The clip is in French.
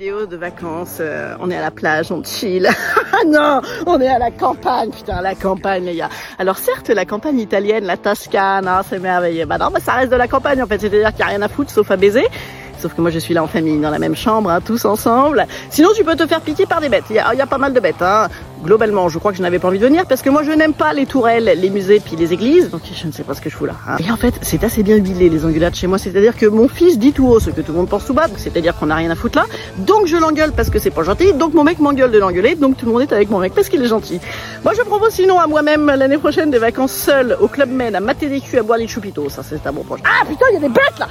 De vacances, euh, on est à la plage, on chill. Ah non, on est à la campagne, putain, la campagne les gars. Alors certes, la campagne italienne, la Toscane, hein, c'est merveilleux. Bah non, bah, ça reste de la campagne en fait, c'est-à-dire qu'il n'y a rien à foutre sauf à baiser. Sauf que moi je suis là en famille, dans la même chambre, hein, tous ensemble. Sinon tu peux te faire piquer par des bêtes. Il y a, pas mal de bêtes. Hein. Globalement, je crois que je n'avais pas envie de venir parce que moi je n'aime pas les tourelles, les musées puis les églises. Donc je ne sais pas ce que je fous là. hein. Et en fait, c'est assez bien huilé les engueulades chez moi. C'est-à-dire que mon fils dit tout haut ce que tout le monde pense tout bas. C'est-à-dire qu'on n'a rien à foutre là. Donc je l'engueule parce que c'est pas gentil. Donc mon mec m'engueule de l'engueuler. Donc tout le monde est avec mon mec parce qu'il est gentil. Moi je propose sinon à moi-même l'année prochaine des vacances seules au Club Med à mater des culs à boire les choupitos. Ça c'est un bon projet. Ah putain, il y a des bêtes là